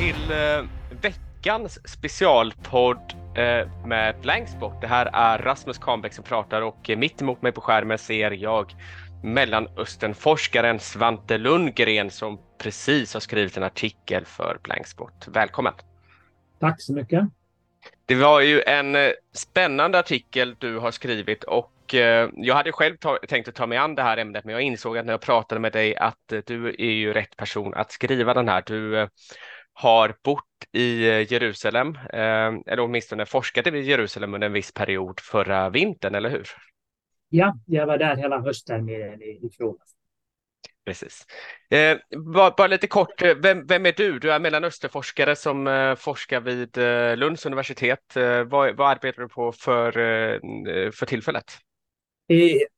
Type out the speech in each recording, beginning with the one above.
till eh, veckans specialpodd eh, med Blanksport. Det här är Rasmus Kahnbäck som pratar och mitt emot mig på skärmen ser jag Mellanösternforskaren Svante Lundgren som precis har skrivit en artikel för Blanksport. Välkommen! Tack så mycket! Det var ju en eh, spännande artikel du har skrivit och eh, jag hade själv tänkt att ta mig an det här ämnet men jag insåg att när jag pratade med dig att eh, du är ju rätt person att skriva den här. Du har bott i Jerusalem, eller åtminstone forskat i Jerusalem under en viss period förra vintern, eller hur? Ja, jag var där hela höstterminen i, i fjol. Precis. Eh, bara, bara, lite kort, eh, vem, vem, är du? Du är Mellanösternforskare som eh, forskar vid eh, Lunds universitet. Eh, vad, vad, arbetar du på för, eh, för tillfället?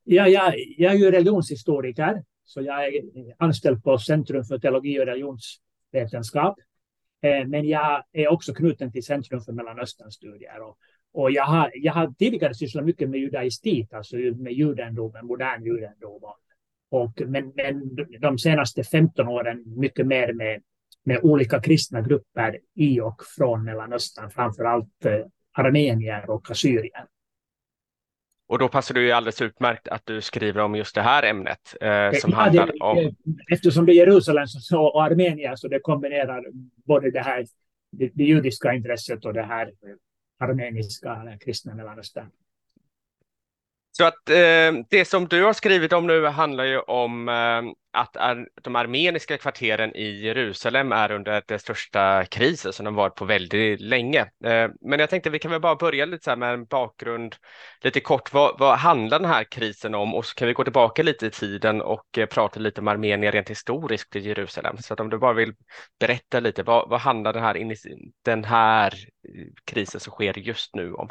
ja, jag, jag är ju religionshistoriker, så jag är anställd på Centrum för teologi och religionsvetenskap. Eh, men jag är också knuten till Centrum för Mellanösternstudier. Och, och jag, har, jag har tidigare sysslat mycket med judaistik, alltså med judendomen, modern judendom. Och, men, men de senaste 15 åren mycket mer med, med olika kristna grupper i och från Mellanöstern, framför allt eh, armenier och assyrier. Och då passar det ju alldeles utmärkt att du skriver om just det här ämnet eh, som ja, handlar det, om... Eftersom det är Jerusalem och Armenien så det kombinerar både det här det, det judiska intresset och det här armeniska eller kristna Mellanöstern. Så att eh, det som du har skrivit om nu handlar ju om eh, att ar de armeniska kvarteren i Jerusalem är under den största krisen som de varit på väldigt länge. Eh, men jag tänkte vi kan väl bara börja lite så med en bakgrund lite kort. Vad, vad, handlar den här krisen om? Och så kan vi gå tillbaka lite i tiden och eh, prata lite om Armenien rent historiskt i Jerusalem. Så att om du bara vill berätta lite, vad, vad handlar den här, den här eh, krisen som sker just nu om?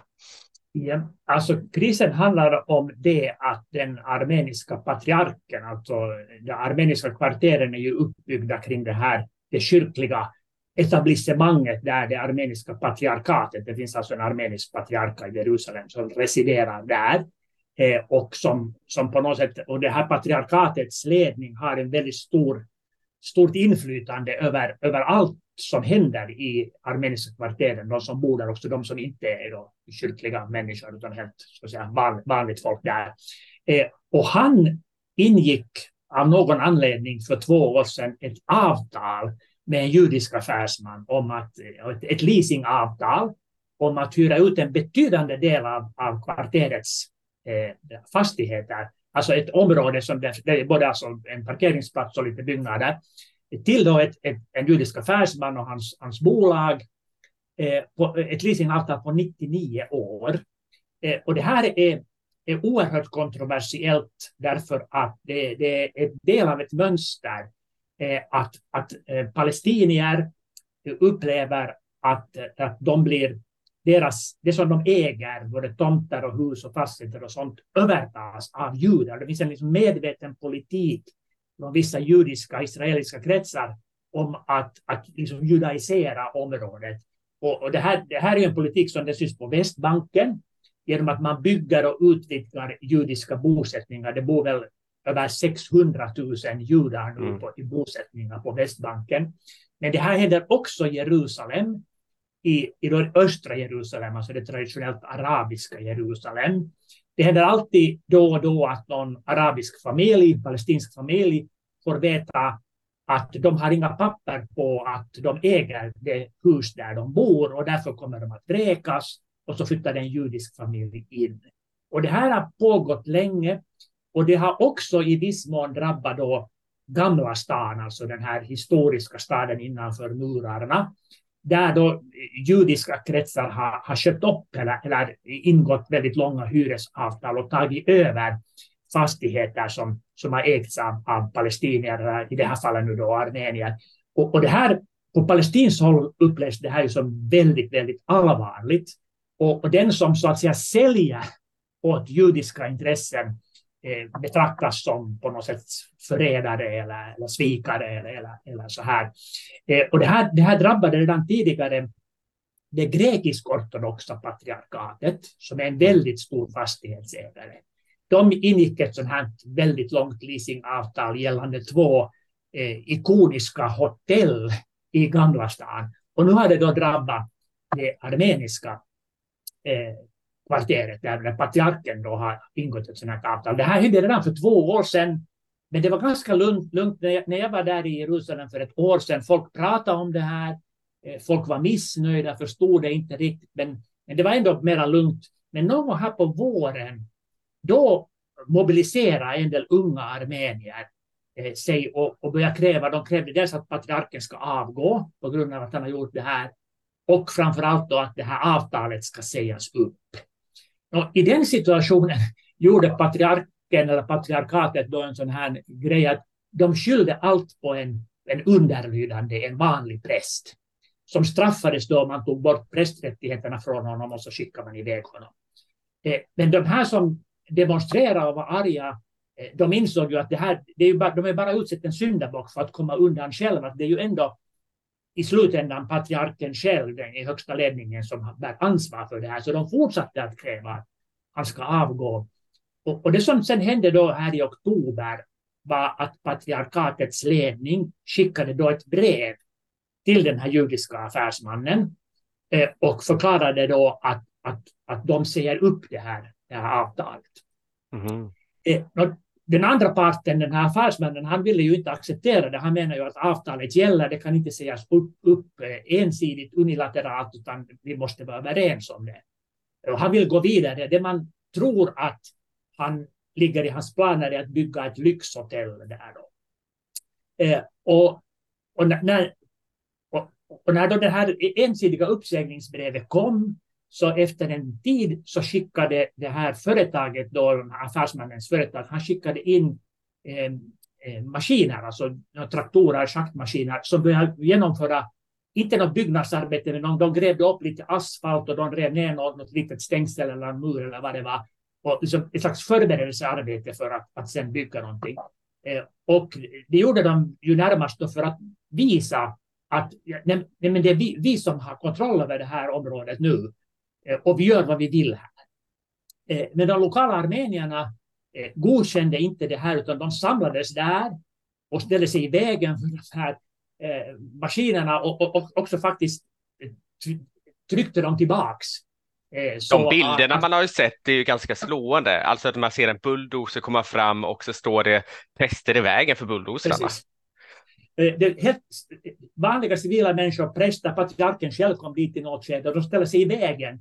Ja, alltså krisen handlar om det att den armeniska patriarken, alltså de armeniska kvarteren är ju uppbyggda kring det här, det kyrkliga etablissemanget där det armeniska patriarkatet, det finns alltså en armenisk patriarka i Jerusalem som residerar där eh, och som, som på något sätt, och det här patriarkatets ledning har en väldigt stor, stort inflytande över, över allt som händer i armeniska kvarteren, de som bor där också, de som inte är då kyrkliga människor utan helt så att säga, van, vanligt folk där. Eh, och han ingick av någon anledning för två år sedan ett avtal med en judisk affärsman om att, eh, ett, ett leasingavtal om att hyra ut en betydande del av, av kvarterets eh, fastigheter. Alltså ett område som det, det är både alltså en parkeringsplats och lite byggnader till då ett, ett, en judisk affärsman och hans, hans bolag eh, på ett leasingavtal på 99 år. Eh, och det här är, är oerhört kontroversiellt därför att det, det är en del av ett mönster eh, att, att eh, palestinier upplever att, att de blir deras, det som de äger, både tomter och hus och fastigheter och sånt, övertas av judar. Det finns en liksom medveten politik från vissa judiska israeliska kretsar om att, att liksom judaisera området. Och, och det, här, det här är en politik som det syns på Västbanken genom att man bygger och utvidgar judiska bosättningar. Det bor väl över 600 000 judar nu mm. på, i bosättningar på Västbanken. Men det här händer också i Jerusalem, i, i östra Jerusalem, alltså det traditionellt arabiska Jerusalem. Det händer alltid då och då att någon arabisk familj, palestinsk familj, får veta att de har inga papper på att de äger det hus där de bor och därför kommer de att vräkas och så flyttar en judisk familj in. Och det här har pågått länge och det har också i viss mån drabbat då Gamla stan, alltså den här historiska staden innanför murarna, där då judiska kretsar har, har köpt upp eller, eller ingått väldigt långa hyresavtal och tagit över fastigheter som, som har ägts av, av palestinier, i det här fallet nu då armenier. Och, och det här, på palestinskt håll upplevs det här som väldigt, väldigt allvarligt. Och, och den som så att säga säljer åt judiska intressen eh, Eh, betraktas som på något sätt förrädare eller, eller svikare eller, eller, eller så här. Eh, och det här, det här drabbade redan tidigare det grekisk-ortodoxa patriarkatet som är en väldigt stor fastighetsägare de ingick ett sånt här väldigt långt leasingavtal gällande två eh, ikoniska hotell i Gamla stan. och nu har det då drabbat det armeniska eh, kvarteret där patriarken då har ingått ett sådant här avtal. Det här hände redan för två år sedan. Men det var ganska lugnt, lugnt när, jag, när jag var där i Jerusalem för ett år sedan. Folk pratade om det här. Eh, folk var missnöjda, förstod det inte riktigt. Men, men det var ändå mera lugnt. Men någon gång här på våren, då mobiliserade en del unga armenier eh, sig och, och började kräva, de krävde dels att patriarken ska avgå på grund av att han har gjort det här och framför allt då att det här avtalet ska sägas upp. Och I den situationen gjorde patriarken eller patriarkatet då en sån här grej att de skyllde allt på en, en underlydande, en vanlig präst som straffades då man tog bort prästrättigheterna från honom och så skickade man iväg honom. Eh, men de här som demonstrerade och var arga, eh, de insåg ju att det här, det är ju bara, de är bara utsett en syndabock för att komma undan själva. Det är ju ändå i slutändan patriarken själv, den i högsta ledningen, som bär ansvar för det här. Så de fortsatte att kräva att han ska avgå. Och, och det som sen hände då här i oktober var att patriarkatets ledning skickade då ett brev till den här judiska affärsmannen eh, och förklarade då att, att, att de säger upp det här, det här avtalet. Mm. Eh, den andra parten, den här affärsmannen, han ville ju inte acceptera det. Han menar ju att avtalet gäller, det kan inte sägas upp, upp eh, ensidigt, unilateralt, utan vi måste vara överens om det. Och han vill gå vidare. Det man tror att han ligger i hans planer är att bygga ett lyxhotell där då. Eh, och, och, när, och, och när då det här ensidiga uppsägningsbrevet kom så efter en tid så skickade det här företaget, då, affärsmannens företag, han skickade in eh, maskiner, alltså traktorer, schaktmaskiner, som började genomföra, inte något byggnadsarbete, men de, de grävde upp lite asfalt och de rev ner något, något litet stängsel eller en mur eller vad det var. Och liksom ett slags förberedelsearbete för att, att sen bygga någonting. Eh, och det gjorde de ju närmast för att visa att nej, nej, men det är vi, vi som har kontroll över det här området nu. Eh, och vi gör vad vi vill här. Eh, men de lokala armenierna eh, godkände inte det här utan de samlades där och ställde sig i vägen för de här maskinerna och, och, och också faktiskt tryckte dem tillbaks. Så, de bilderna man har ju sett är ju ganska slående. Alltså att man ser en bulldozer komma fram och så står det präster i vägen för bulldozrarna. Det helt vanliga civila människor, präster, patriarken själv kom dit i något skede och de ställer sig i vägen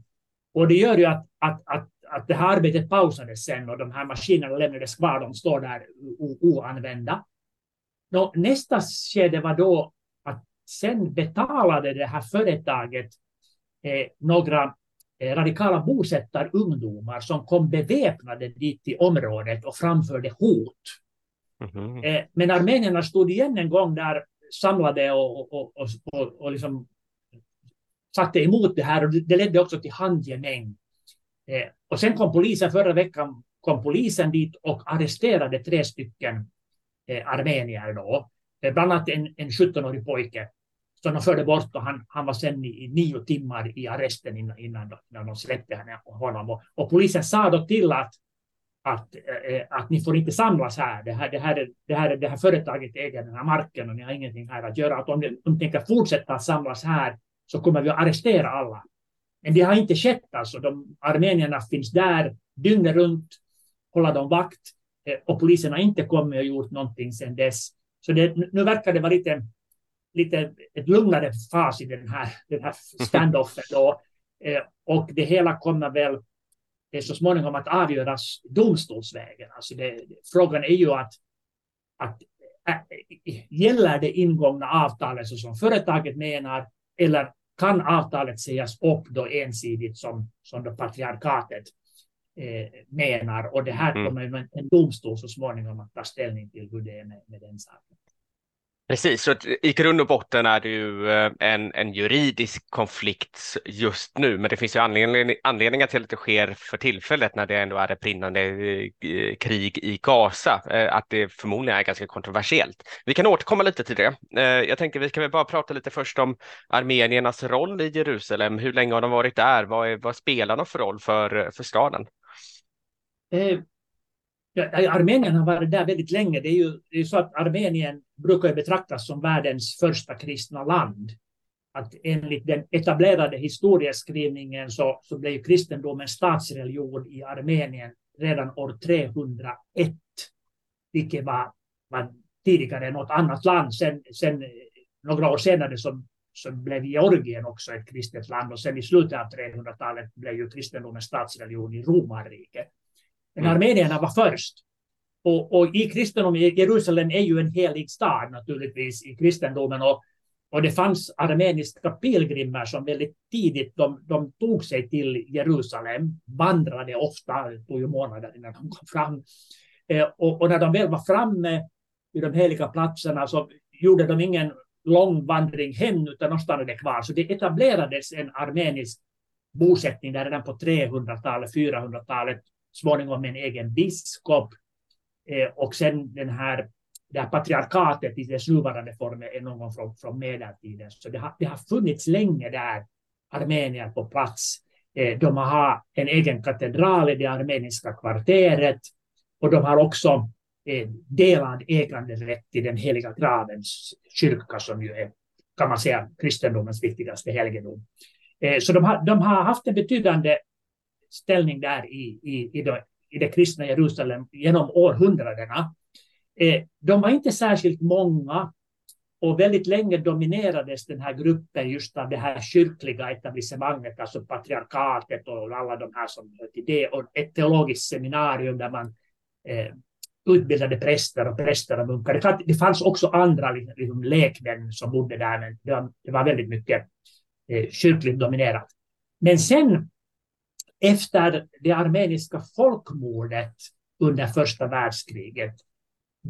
och det gör ju att, att, att, att det här arbetet pausades sen och de här maskinerna lämnades kvar, de står där oanvända. Nå, nästa skede var då att sen betalade det här företaget eh, några eh, radikala bosättarungdomar som kom beväpnade dit till området och framförde hot. Mm -hmm. eh, men armenierna stod igen en gång där samlade och, och, och, och, och liksom satte emot det här och det ledde också till handgemäng. Eh, och sen kom polisen förra veckan kom polisen dit och arresterade tre stycken eh, armenier då. Eh, bland annat en, en 17-årig pojke som de förde bort och han, han var sen i, i nio timmar i arresten innan, innan, innan de släppte honom. Och, och polisen sa då till att att, eh, eh, att ni får inte samlas här. Det här, det, här, det, här, det här företaget äger den här marken och ni har ingenting här att göra. Att om ni, om ni tänker fortsätta samlas här så kommer vi att arrestera alla. Men det har inte skett alltså. De, armenierna finns där dygnet runt, håller dem vakt eh, och polisen har inte kommit och gjort någonting sedan dess. Så det, nu verkar det vara lite, lite ett lugnare fas i den här, den här standoffen. Då. Eh, och det hela kommer väl eh, så småningom att avgöras domstolsvägen. Alltså det, frågan är ju att, att gäller det ingångna avtalet så som företaget menar eller kan avtalet sägas upp då ensidigt som, som då patriarkatet eh, menar. Och det här mm. kommer en, en domstol så småningom att ta ställning till hur det är med, med den saken. Precis, så i grund och botten är det ju eh, en, en juridisk konflikt just nu, men det finns ju anledning, anledningar till att det sker för tillfället när det ändå är ett brinnande eh, krig i Gaza, eh, att det förmodligen är ganska kontroversiellt. Vi kan återkomma lite till det. Jag tänker vi kan väl bara prata lite först om armeniernas roll i Jerusalem. Hur länge har de varit där? Vad, är, vad spelar de för roll för, för staden? Armenien har varit där väldigt länge. Det är ju, det är så att Armenien brukar betraktas som världens första kristna land. att enligt den etablerade historieskrivningen så, så blev kristendomen statsreligion i Armenien redan år 301, vilket var, var tidigare än något annat land. Sen, sen några år senare så, så blev Georgien också ett kristet land och sen i slutet av 300-talet blev ju kristendomen statsreligion i romarriket. Men mm. armenierna var först. Och, och i kristendomen, Jerusalem är ju en helig stad naturligtvis i kristendomen och och det fanns armeniska pilgrimer som väldigt tidigt de, de tog sig till Jerusalem, vandrade ofta, det tog ju månader innan de kom fram. Eh, och, och, när de väl var framme vid de heliga platserna så gjorde de ingen lång vandring hem utan de stannade kvar. Så det etablerades en armenisk bosättning där redan på 300-talet, 400-talet, småningom med en egen biskop. Eh, och sen den här det här patriarkatet i dess nuvarande form är någon gång från, från medeltiden. Så det har, det har funnits länge där armenier på plats. Eh, de har en egen katedral i det armeniska kvarteret och de har också eh, delad äganderätt till den heliga gravens kyrka som ju är, kan man säga, kristendomens viktigaste helgedom. Eh, så de har, de har haft en betydande ställning där i, i, i, det, i det kristna Jerusalem genom århundradena. Eh, de var inte särskilt många och väldigt länge dominerades den här gruppen just av det här kyrkliga etablissemanget, alltså patriarkatet och alla de här som hör till det, och ett teologiskt seminarium där man eh, utbildade präster och präster och munkar. Det fanns också andra liksom, liksom, lekmän som bodde där, men det var, det var väldigt mycket eh, kyrkligt dominerat. Men sen, efter det armeniska folkmordet under första världskriget,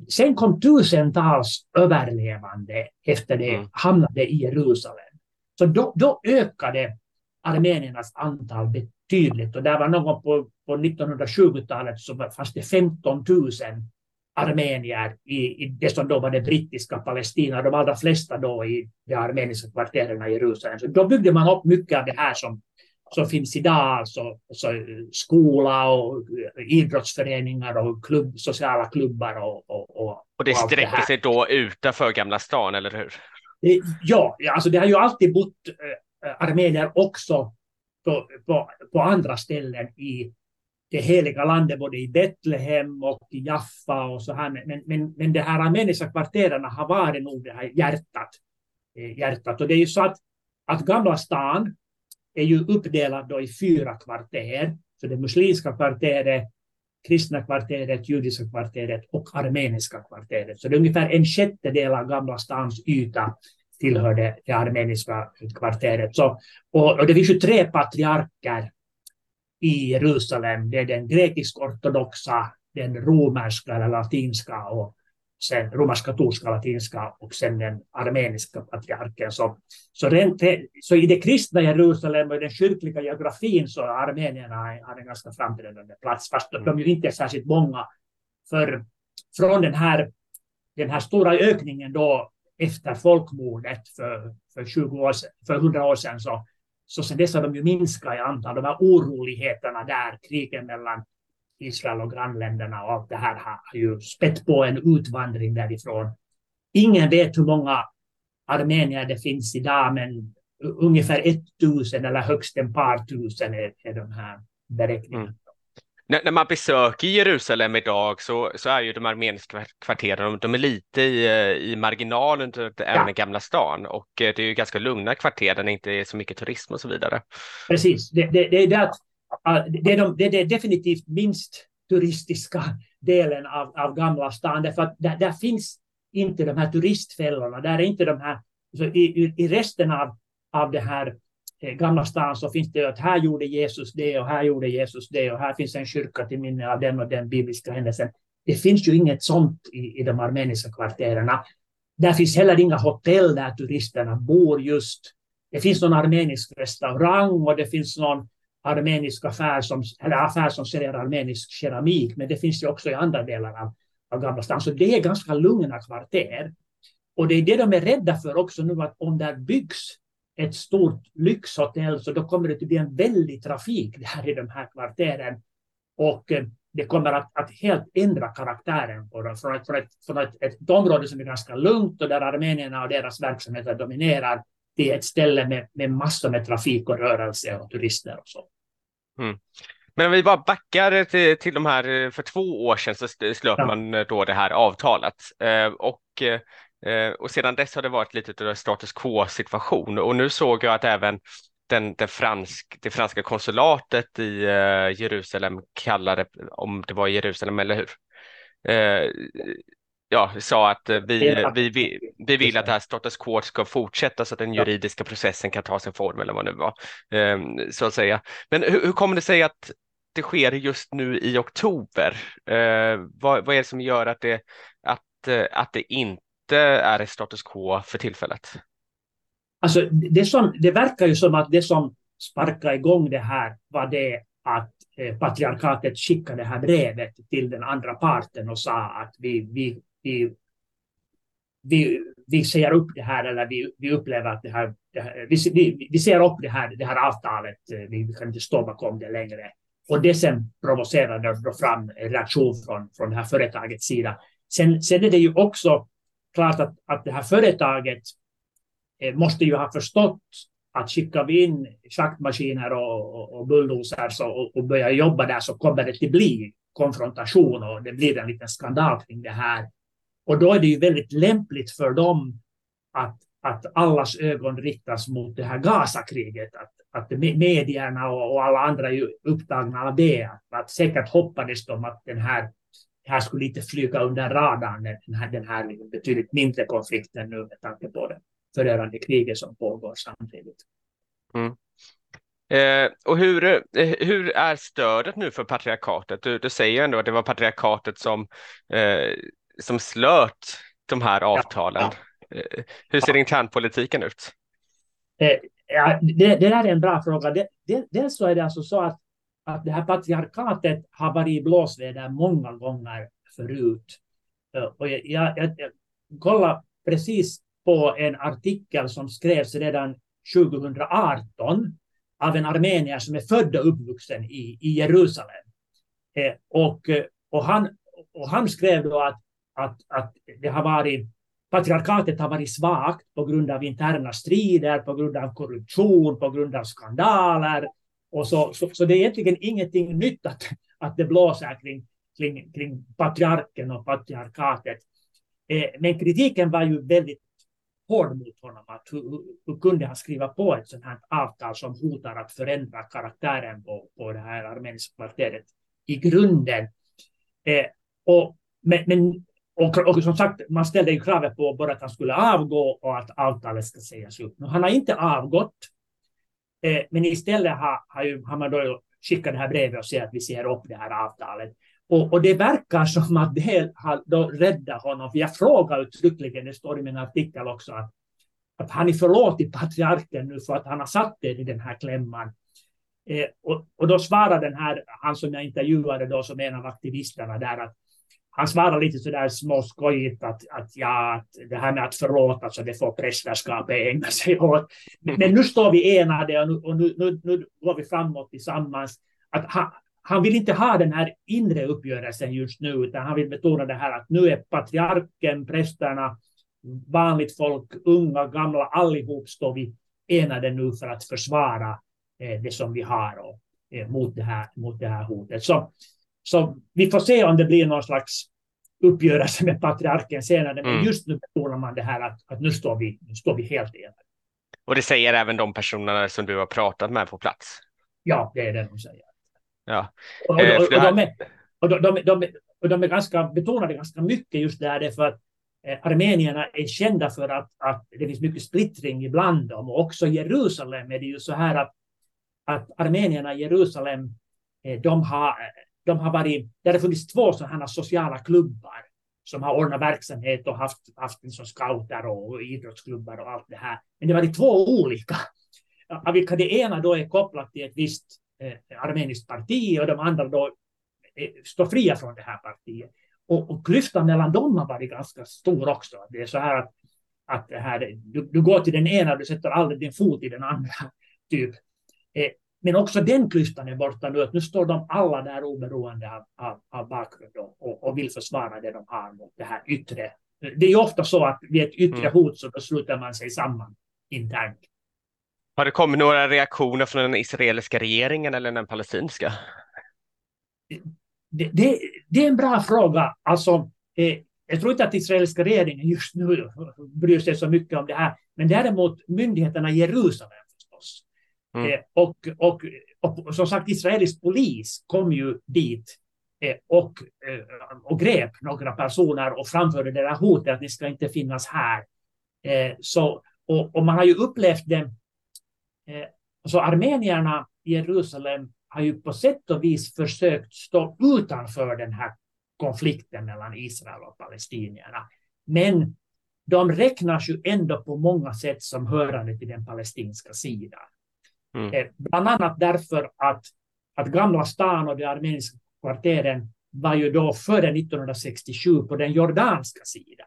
Sen kom tusentals överlevande efter det mm. hamnade i Jerusalem. Så då, då ökade armeniernas antal betydligt och där var någon på, på 1920-talet så fanns det 15 000 armenier i, i det som då var det brittiska Palestina, de allra flesta då i de armeniska kvarteren i Jerusalem. Så då byggde man upp mycket av det här som som finns idag, alltså, alltså skola och idrottsföreningar och klubb, sociala klubbar och, och, och, och det sträcker det sig då utanför Gamla stan, eller hur? Ja, alltså det har ju alltid bott äh, armenier också på, på, på, andra ställen i det heliga landet, både i Betlehem och i Jaffa och så här. Men, men, men de här armeniska kvarteren har varit nog det här hjärtat. Eh, hjärtat. Och det är ju så att, att Gamla stan är ju uppdelad då i fyra kvarter. Så det muslimska kvarteret, kristna kvarteret, judiska kvarteret och armeniska kvarteret. Så det är ungefär en sjättedel av Gamla stans yta tillhörde det armeniska kvarteret. Så, och, och det finns ju tre patriarker i Jerusalem. Det är den grekisk-ortodoxa, den romerska eller latinska och sen romersk-katolska, latinska och sen den armeniska patriarken. Så, så, rent, så i det kristna Jerusalem och i den kyrkliga geografin så har armenierna har en ganska framträdande plats, fast de ju inte är särskilt många. För från den här, den här stora ökningen då efter folkmordet för, för, 20 år sedan, för 100 år sedan så, så sen dess har de ju minskat i antal. De här oroligheterna där, krigen mellan Israel och grannländerna och allt det här har ju spett på en utvandring därifrån. Ingen vet hur många armenier det finns idag, men ungefär 1000 eller högst en par tusen är, är de här beräkningarna. Mm. När, när, man besöker Jerusalem idag så, så är ju de armeniska kvarteren, de är lite i, i marginalen till ja. Gamla stan och eh, det är ju ganska lugna kvarter där det inte är så mycket turism och så vidare. Precis, det, det, det är det att det är, de, det är definitivt minst turistiska delen av, av Gamla stan, därför att där, där, finns inte de här turistfällorna, där är inte de här, så i, i resten av, av det här eh, Gamla stan så finns det att här gjorde Jesus det och här gjorde Jesus det och här finns en kyrka till minne av den och den bibliska händelsen. Det finns ju inget sånt i, i de armeniska kvarteren. Där finns heller inga hotell där turisterna bor just. Det finns någon armenisk restaurang och det finns någon armenisk affär som, eller affär som säljer armenisk keramik, men det finns ju också i andra delar av, av Gamla stan. Så det är ganska lugna kvarter. Och det är det de är rädda för också nu, att om där byggs ett stort lyxhotell så då kommer det att bli en väldig trafik där i de här kvarteren. Och eh, det kommer att, att helt ändra karaktären på det. Från, ett, från, ett, från ett, ett område som är ganska lugnt och där armenierna och deras verksamheter dominerar till ett ställe med, med massor med trafik och rörelse och turister och så. Mm. Men om vi bara backar till, till de här, för två år sedan så slöt ja. man då det här avtalet eh, och eh, och sedan dess har det varit lite av status quo situation och nu såg jag att även den, den fransk, det franska konsulatet i Jerusalem kallade, om det var i Jerusalem eller hur, uh, ja, sa att uh, vi, vi, vi, vi vill att det här status quo ska fortsätta så att den juridiska processen kan ta sin form eller vad det nu var, um, så att säga. Men hur, hur kommer det sig att det sker just nu i oktober? vad, vad är det som gör att det, att, att det inte är ett status quo för tillfället? Alltså det, som, det verkar ju som att det som sparkade igång det här var det att eh, patriarkatet skickade det här brevet till den andra parten och sa att vi, vi, vi, vi, vi säger upp det här eller vi, vi upplever att det här, det här vi, vi, vi ser upp det här, det här avtalet, eh, vi, vi kan inte stå bakom det längre. Och det sen provocerade då fram en reaktion från, från det här företagets sida. Sen, sen är det ju också klart att, att det här företaget Eh, måste ju ha förstått att skickar vi in schaktmaskiner och, och, och bulldozers och, och börjar jobba där så kommer det att bli konfrontation och det blir en liten skandal kring det här. Och då är det ju väldigt lämpligt för dem att, att allas ögon riktas mot det här Gazakriget. Att, att medierna och, och alla andra är ju upptagna av det. Att, att säkert hoppades de att den här, det här skulle lite flyga under radarn, den här, den här betydligt mindre konflikten nu med tanke på det förödande kriget som pågår samtidigt. Mm. Eh, och hur, eh, hur är stödet nu för patriarkatet? Du, du säger ändå att det var patriarkatet som, eh, som slöt de här avtalen. Ja, ja. Eh, hur ser ja. internpolitiken ut? Eh, ja, det, det där är en bra fråga. Det, det, dels så är det alltså så att, att det här patriarkatet har varit i blåsväder många gånger förut. Eh, och jag, jag, jag, jag kollade precis på en artikel som skrevs redan 2018 av en armenier som är född och uppvuxen i, i Jerusalem. Eh, och, och, han, och han skrev då att, att, att det har varit patriarkatet har varit svagt på grund av interna strider, på grund av korruption, på grund av skandaler. Och så, så, så det är egentligen ingenting nytt att, att det blåser kring, kring, kring patriarken och patriarkatet. Eh, men kritiken var ju väldigt hård mot honom. Att hur, hur kunde han skriva på ett sådant här avtal som hotar att förändra karaktären på, på det här armeniska kvarteret i grunden. Eh, och, men, men, och, och, som sagt, man ställde ju kravet på både att han skulle avgå och att avtalet ska sägas upp. han har inte avgått, eh, men istället har, har, ju, har man då skickat det här brevet och säger att vi ser upp det här avtalet. Och, och, det verkar som att det har då räddat honom. För jag frågar uttryckligen, det står i min artikel också, att, att han är förlåtit patriarken nu för att han har satt det i den här klämman. Eh, och, och, då svarar den här, han som jag intervjuade då som en av aktivisterna där, att han svarar lite sådär småskojigt att, att ja, att det här med att förlåta så det får prästerskapet ägna sig åt. Men nu står vi enade och nu, och nu, nu, nu går vi framåt tillsammans. Att han, han vill inte ha den här inre uppgörelsen just nu, utan han vill betona det här att nu är patriarken, prästerna, vanligt folk, unga, gamla, allihop står vi enade nu för att försvara eh, det som vi har och, eh, mot, det här, mot det här hotet. Så, så vi får se om det blir någon slags uppgörelse med patriarken senare, men mm. just nu betonar man det här att, att nu, står vi, nu står vi helt enade. Och det säger även de personerna som du har pratat med på plats? Ja, det är det de säger. Ja. Och, och, och, och, de, är, och de, de, de, och de är ganska, betonade ganska mycket just där, därför att eh, armenierna är kända för att, att det finns mycket splittring ibland dem. Och också i Jerusalem är det ju så här att, att armenierna i Jerusalem, eh, de har, de har varit, där det funnits två sådana sociala klubbar som har ordnat verksamhet och haft, haft liksom scouter och idrottsklubbar och allt det här. Men det var de två olika, av vilka det ena då är kopplat till ett visst eh, armeniskt parti och de andra då eh, står fria från det här partiet. Och, och klyftan mellan dem har varit ganska stor också. Det är så här att, att det här, du, du går till den ena du sätter aldrig din fot i den andra. typ. Eh, men också den klyftan är borta nu. Att nu står de alla där oberoende av, av, av bakgrund och, och, vill försvara det de har mot det här yttre. Det är ju ofta så att vid ett yttre mm. hot så sluter man sig samman internt. Har det kommit några reaktioner från den israeliska regeringen eller den palestinska? Det, det, det är en bra fråga. Alltså, eh, jag tror inte att israeliska regeringen just nu bryr sig så mycket om det här, men däremot myndigheterna i Jerusalem. Mm. Eh, och, och, och, som sagt, israelisk polis kom ju dit eh, och, eh, och grep några personer och framförde det där hotet att ni ska inte finnas här. Eh, så, och, och, man har ju upplevt det. Eh, så armenierna i Jerusalem har ju på sätt och vis försökt stå utanför den här konflikten mellan Israel och palestinierna. Men de räknas ju ändå på många sätt som hörande till den palestinska sidan. Mm. Eh, bland annat därför att, att Gamla stan och de armeniska kvarteren var ju då före 1967 på den jordanska sidan.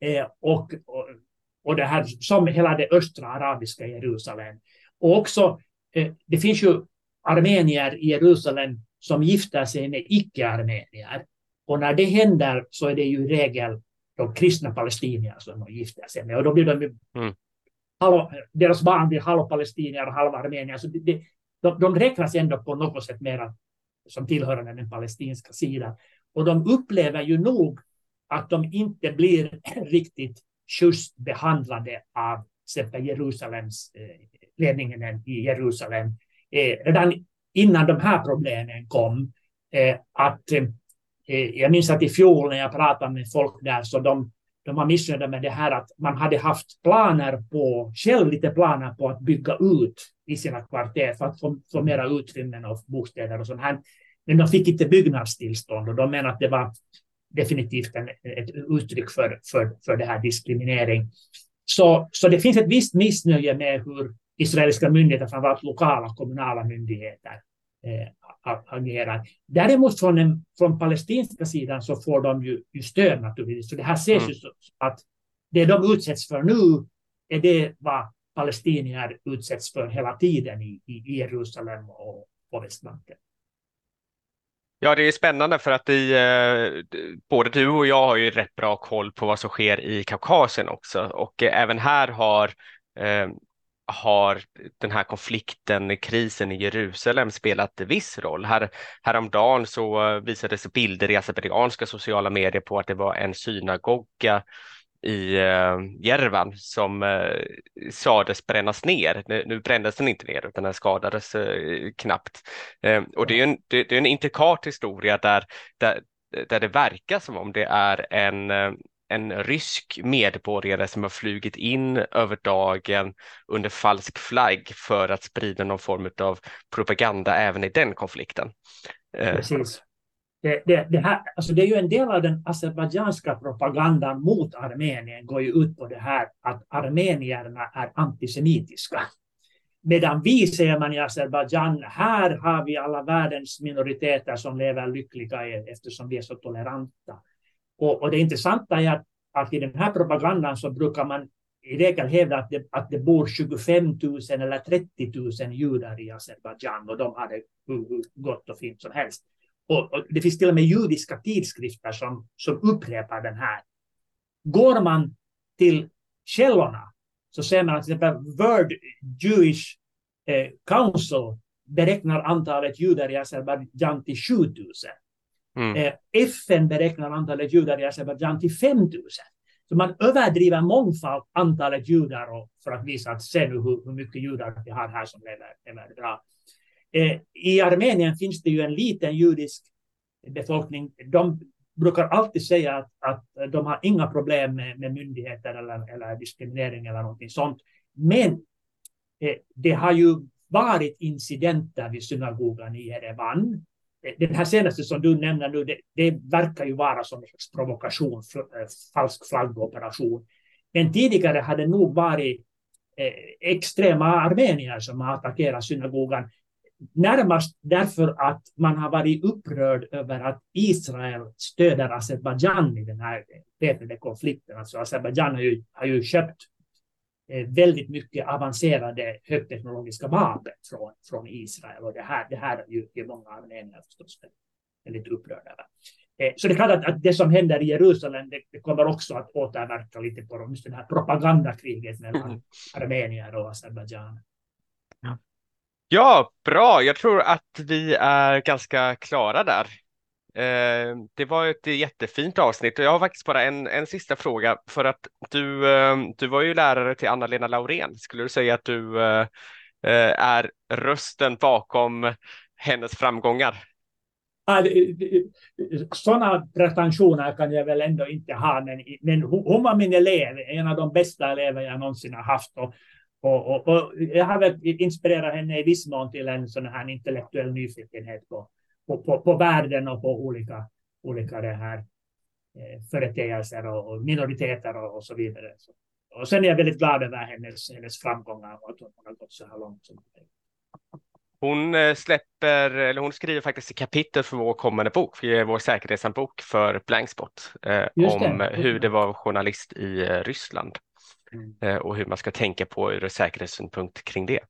Eh, och, och, och det här som hela det östra arabiska Jerusalem. Och också, eh, det finns ju armenier i Jerusalem som gifter sig med icke-armenier. Och när det händer så är det ju i regel de kristna palestinier som de gifter sig med. Och då blir de mm halv, deras barn blir halvpalestinier och halvarmenier. Så det, de, de räknas ändå på något sätt mer som tillhörande den palestinska sidan. Och de upplever ju nog att de inte blir riktigt just behandlade av exempel Jerusalems eh, ledningen i Jerusalem. Eh, redan innan de här problemen kom, eh, att eh, eh, jag minns att i fjol när jag pratade med folk där så de, de var missnöjda med det här att man hade haft planer på, själv lite planer på att bygga ut i sina kvarter för att få, få mera utrymmen och bostäder och sånt här. Men de fick inte byggnadstillstånd och de menar att det var definitivt en, ett uttryck för, för, för det här diskriminering. Så, så det finns ett visst missnöje med hur israeliska myndigheter, framförallt lokala kommunala myndigheter, agerar. Däremot från, den, från palestinska sidan så får de ju, ju stöd naturligtvis. Så det här ses mm. ju att det de utsätts för nu är det vad palestinier utsätts för hela tiden i, i Jerusalem och på Västbanken. Ja, det är spännande för att i, eh, både du och jag har ju rätt bra koll på vad som sker i Kaukasien också och eh, även här har eh, har den här konflikten, krisen i Jerusalem spelat viss roll. Här, häromdagen så visades bilder i azerbajdzjanska sociala medier på att det var en synagoga i eh, Järvan som eh, sades brännas ner. Nu, nu brändes den inte ner utan den skadades eh, knappt. Eh, och det är, en, det, det, är en intrikat historia där, där, där det verkar som om det är en eh, en rysk medborgare som har flugit in över dagen under falsk flagg för att sprida någon form av propaganda även i den konflikten. Eh, Precis. Det, det, det, här, alltså det är ju en del av den azerbajdzjanska propagandan mot Armenien går ju ut på det här att armenierna är antisemitiska. Medan vi säger man i Azerbajdzjan, här har vi alla världens minoriteter som lever lyckliga e- eftersom vi är så toleranta. Och, och det intressanta är att, att i den här propagandan så brukar man i regel hävda att det, att det bor 25 000 eller 30 000 judar i Azerbajdzjan och de har det hur, gott och fint som helst. Och, och, det finns till och med judiska tidskrifter som, som upprepar den här. Går man till källorna så ser man att till exempel World Jewish eh, Council beräknar antalet judar i Azerbajdzjan till 7 000. Mm. Eh, FN beräknar antalet judar i Azerbajdzjan till 5 000. Så man överdriver mångfald antalet judar och för att visa att se nu hur, hur mycket judar vi har här som lever, lever bra. Eh, I Armenien finns det ju en liten judisk befolkning. De brukar alltid säga att, att de har inga problem med, med myndigheter eller, eller diskriminering eller någonting sånt. Men eh, det har ju varit incidenter vid synagogan i Erevan den här senaste som du nämner nu, det, det verkar ju vara som en slags provokation, eh, falsk flaggoperation. Men tidigare hade det nog varit eh, extrema armenier som har attackerat synagogan. Närmast därför att man har varit upprörd över att Israel stöder Azerbajdzjan i den här väpnade konflikten. Alltså Azerbajdzjan har ju, har ju köpt väldigt mycket avancerade högteknologiska vapen från, från Israel. Och det här, det här är ju, är många armenier förstås väldigt upprörda över. Eh, så det är klart att, att, det som händer i Jerusalem det, det kommer också att återverka lite på just det här propagandakriget mellan mm. armenier och Azerbajdzjan. Ja. ja, bra. Jag tror att vi är ganska klara där. Eh, det var ett jättefint avsnitt och jag har faktiskt bara en, en sista fråga för att du, eh, du var ju lärare till Anna-Lena Laurén. Skulle du säga att du eh, eh är rösten bakom hennes framgångar? Sådana pretensioner kan jag väl ändå inte ha, men, men hon var min elev, en av de bästa elever jag någonsin har haft. Och, och, och, och jag har väl inspirerat henne i viss mån till en sån här intellektuell nyfikenhet på, på, på, på världen och på olika, olika det här, eh, företeelser och, och minoriteter och, och, så vidare. Så, och sen är jag väldigt glad över hennes, hennes framgångar och att hon har gått så här långt. Som hon eh, släpper, eller hon skriver faktiskt ett kapitel för vår kommande bok, för vår säkerhetshandbok för Blankspot, eh, om det. hur det var journalist i eh, Ryssland mm. eh, och hur man ska tänka på ur säkerhetssynpunkt kring det.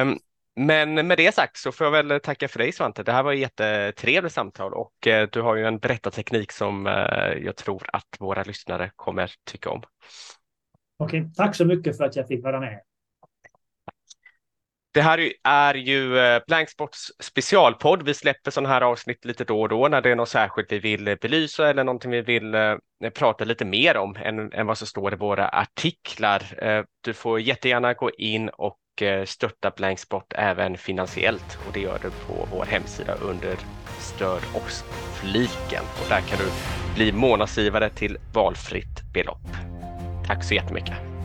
Um, men med det sagt så får jag väl tacka för dig Svante. Det här var ett jättetrevligt samtal och eh, du har ju en berättarteknik som eh, jag tror att våra lyssnare kommer tycka om. Okej, tack så mycket för att jag fick vara med. Det här är ju eh, Blanksports specialpodd. Vi släpper sådana här avsnitt lite då och då när det är något särskilt vi vill belysa eller någonting vi vill prata lite mer om än, än vad som står i våra artiklar. Du får jättegärna gå in och och eh, stötta Blanksport även finansiellt och det gör du på vår hemsida under Stöd oss-fliken och där kan du bli månadsgivare till valfritt belopp. Tack så jättemycket!